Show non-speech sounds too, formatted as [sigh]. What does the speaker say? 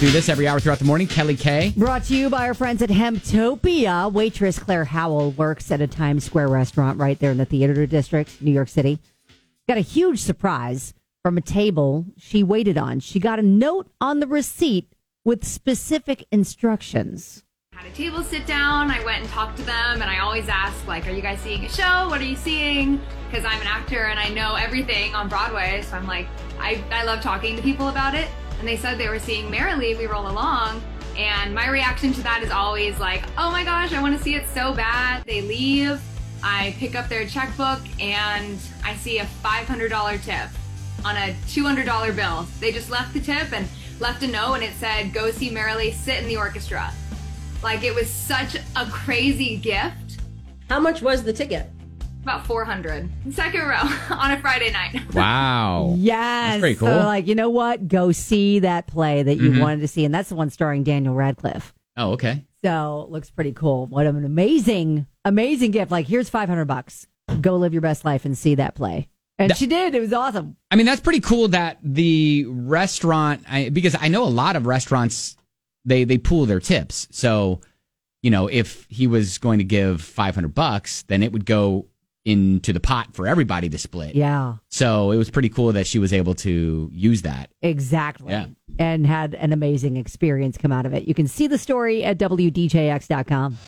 Do this every hour throughout the morning. Kelly K. Brought to you by our friends at Hemptopia. Waitress Claire Howell works at a Times Square restaurant right there in the theater district, New York City. Got a huge surprise from a table she waited on. She got a note on the receipt with specific instructions. had a table sit down. I went and talked to them, and I always ask, like, "Are you guys seeing a show? What are you seeing?" Because I'm an actor and I know everything on Broadway, so I'm like, I, I love talking to people about it. And they said they were seeing Merrily, We Roll Along, and my reaction to that is always like, "Oh my gosh, I want to see it so bad." They leave. I pick up their checkbook and I see a $500 tip on a $200 bill. They just left the tip and left a note, and it said, "Go see Merrily, sit in the orchestra." Like it was such a crazy gift. How much was the ticket? About 400. Second row [laughs] on a Friday night. Wow. [laughs] Yes. That's pretty cool. So, like, you know what? Go see that play that you mm-hmm. wanted to see. And that's the one starring Daniel Radcliffe. Oh, okay. So looks pretty cool. What an amazing, amazing gift. Like, here's 500 bucks. Go live your best life and see that play. And she did. It was awesome. I mean, that's pretty cool that the restaurant, I, because I know a lot of restaurants, they, they pool their tips. So, you know, if he was going to give 500 bucks, then it would go into the pot for everybody to split. Yeah, So it was pretty cool that she was able to use that. exactly. Yeah. And had an amazing experience come out of it. You can see the story at WDJX.com.